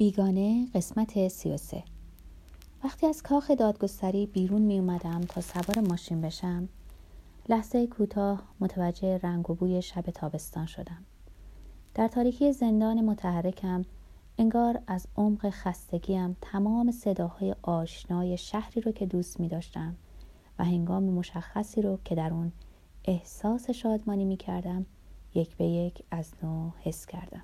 بیگانه قسمت 33 وقتی از کاخ دادگستری بیرون می اومدم تا سوار ماشین بشم لحظه کوتاه متوجه رنگ و بوی شب تابستان شدم. در تاریکی زندان متحرکم انگار از عمق خستگیم تمام صداهای آشنای شهری رو که دوست می داشتم و هنگام مشخصی رو که در اون احساس شادمانی می کردم یک به یک از نو حس کردم.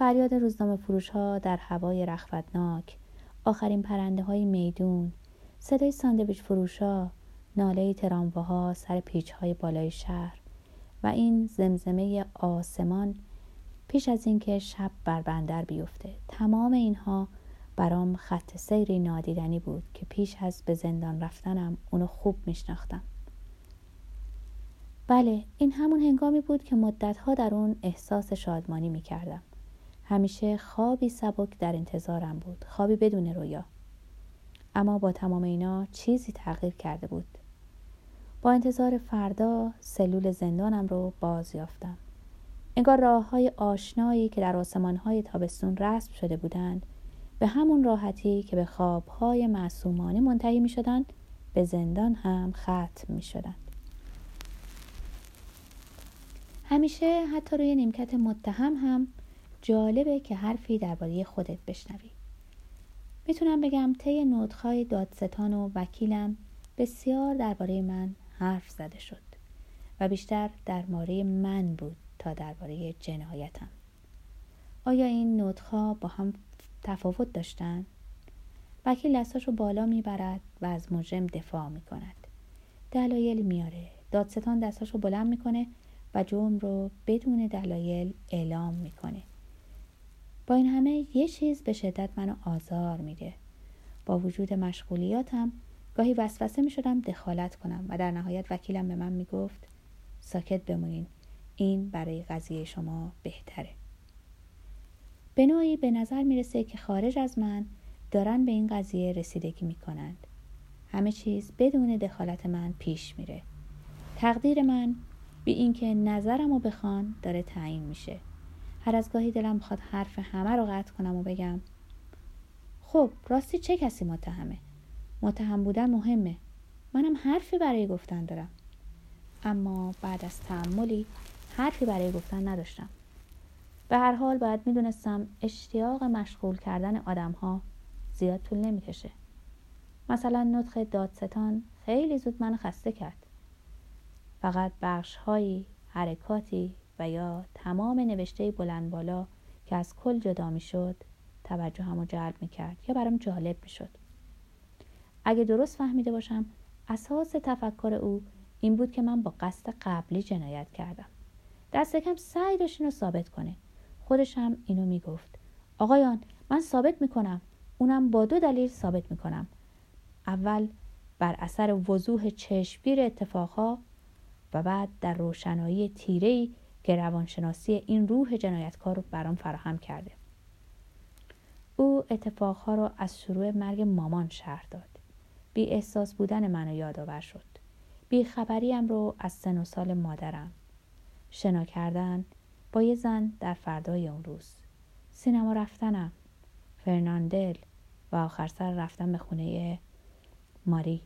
فریاد روزنامه فروش ها در هوای رخوتناک آخرین پرنده های میدون صدای ساندویچ فروش ها ناله ترامواها سر پیچ های بالای شهر و این زمزمه آسمان پیش از اینکه شب بر بندر بیفته. تمام اینها برام خط سیری نادیدنی بود که پیش از به زندان رفتنم اونو خوب میشناختم. بله این همون هنگامی بود که مدتها در اون احساس شادمانی می‌کردم. همیشه خوابی سبک در انتظارم بود. خوابی بدون رویا. اما با تمام اینا چیزی تغییر کرده بود. با انتظار فردا سلول زندانم رو باز یافتم. انگار راه های آشنایی که در آسمان های تابستون رسم شده بودند به همون راحتی که به خواب های معصومانه منتهی می شدند به زندان هم ختم می شدند. همیشه حتی روی نیمکت متهم هم جالبه که حرفی درباره خودت بشنوی. می‌تونم بگم طی نوتهای دادستان و وکیلم بسیار درباره من حرف زده شد و بیشتر درباره من بود تا درباره جنایتم. آیا این نوتها با هم تفاوت داشتن؟ وکیل دستاش رو بالا می‌برد و از مجرم دفاع می‌کند. دلایل میاره. دادستان دستاش رو بلند می‌کنه و جرم رو بدون دلایل اعلام می‌کنه. با این همه یه چیز به شدت منو آزار میده. با وجود مشغولیاتم گاهی وسوسه می‌شدم دخالت کنم و در نهایت وکیلم به من می‌گفت ساکت بمونین این برای قضیه شما بهتره. به نوعی به نظر می‌رسه که خارج از من دارن به این قضیه رسیدگی می‌کنند. همه چیز بدون دخالت من پیش میره. تقدیر من بی اینکه نظرم رو بخوان داره تعیین میشه. هر از گاهی دلم می‌خواد حرف همه رو قطع کنم و بگم خب راستی چه کسی متهمه؟ متهم بودن مهمه. منم حرفی برای گفتن دارم. اما بعد از تعملی حرفی برای گفتن نداشتم. به هر حال باید می‌دونستم اشتیاق مشغول کردن آدم ها زیاد طول نمی‌کشه. مثلا نطخ دادستان خیلی زود من خسته کرد. فقط بخش هایی حرکاتی و یا تمام نوشته بلند بالا که از کل جدا می شد توجه همو جلب می کرد یا برام جالب می شد. اگه درست فهمیده باشم اساس تفکر او این بود که من با قصد قبلی جنایت کردم. دست کم سعی داشت اینو ثابت کنه. خودش هم اینو می‌گفت. آقایان من ثابت می‌کنم. اونم با دو دلیل ثابت می‌کنم. اول بر اثر وضوح چشمگیر اتفاقها و بعد در روشنایی تیرهی که روانشناسی این روح جنایتکار رو برام فراهم کرده. او اتفاقها رو از شروع مرگ مامان شهر داد. بی احساس بودن منو یادآور شد. بی خبریم رو از سن و سال مادرم. شنا کردن با یه زن در فردای اون روز. سینما رفتنم. فرناندل و آخر سر رفتن به خونه ماری.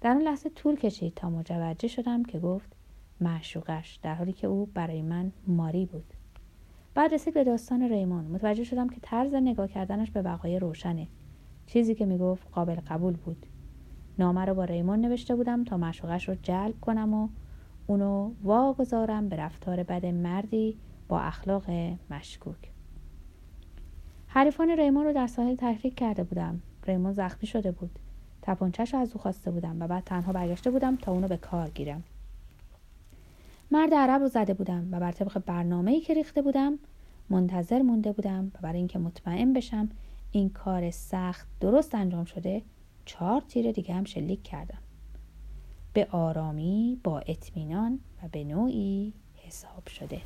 در اون لحظه طول کشید تا متوجه شدم که گفت معشوقش در حالی که او برای من ماری بود. بعد رسید به داستان ریمون. متوجه شدم که طرز نگاه کردنش به بقای روشنه. چیزی که می‌گفت قابل قبول بود. نامه رو با ریمون نوشته بودم تا معشوقش رو جلب کنم و اونو واگذارم به رفتار بد مردی با اخلاق مشکوک. حریفان ریمون رو در ساحل تحریک کرده بودم. ریمون زخمی شده بود. تپانچهش رو از او خواسته بودم و بعد تنها برگشته بودم تا اونو به کار گیرم. مرد عرب رو زده بودم و بر طبق برنامه‌ای که ریخته بودم منتظر مونده بودم و برای اینکه مطمئن بشم این کار سخت درست انجام شده چهار تیر دیگه هم شلیک کردم. به آرامی با اطمینان و به نوعی حساب شده.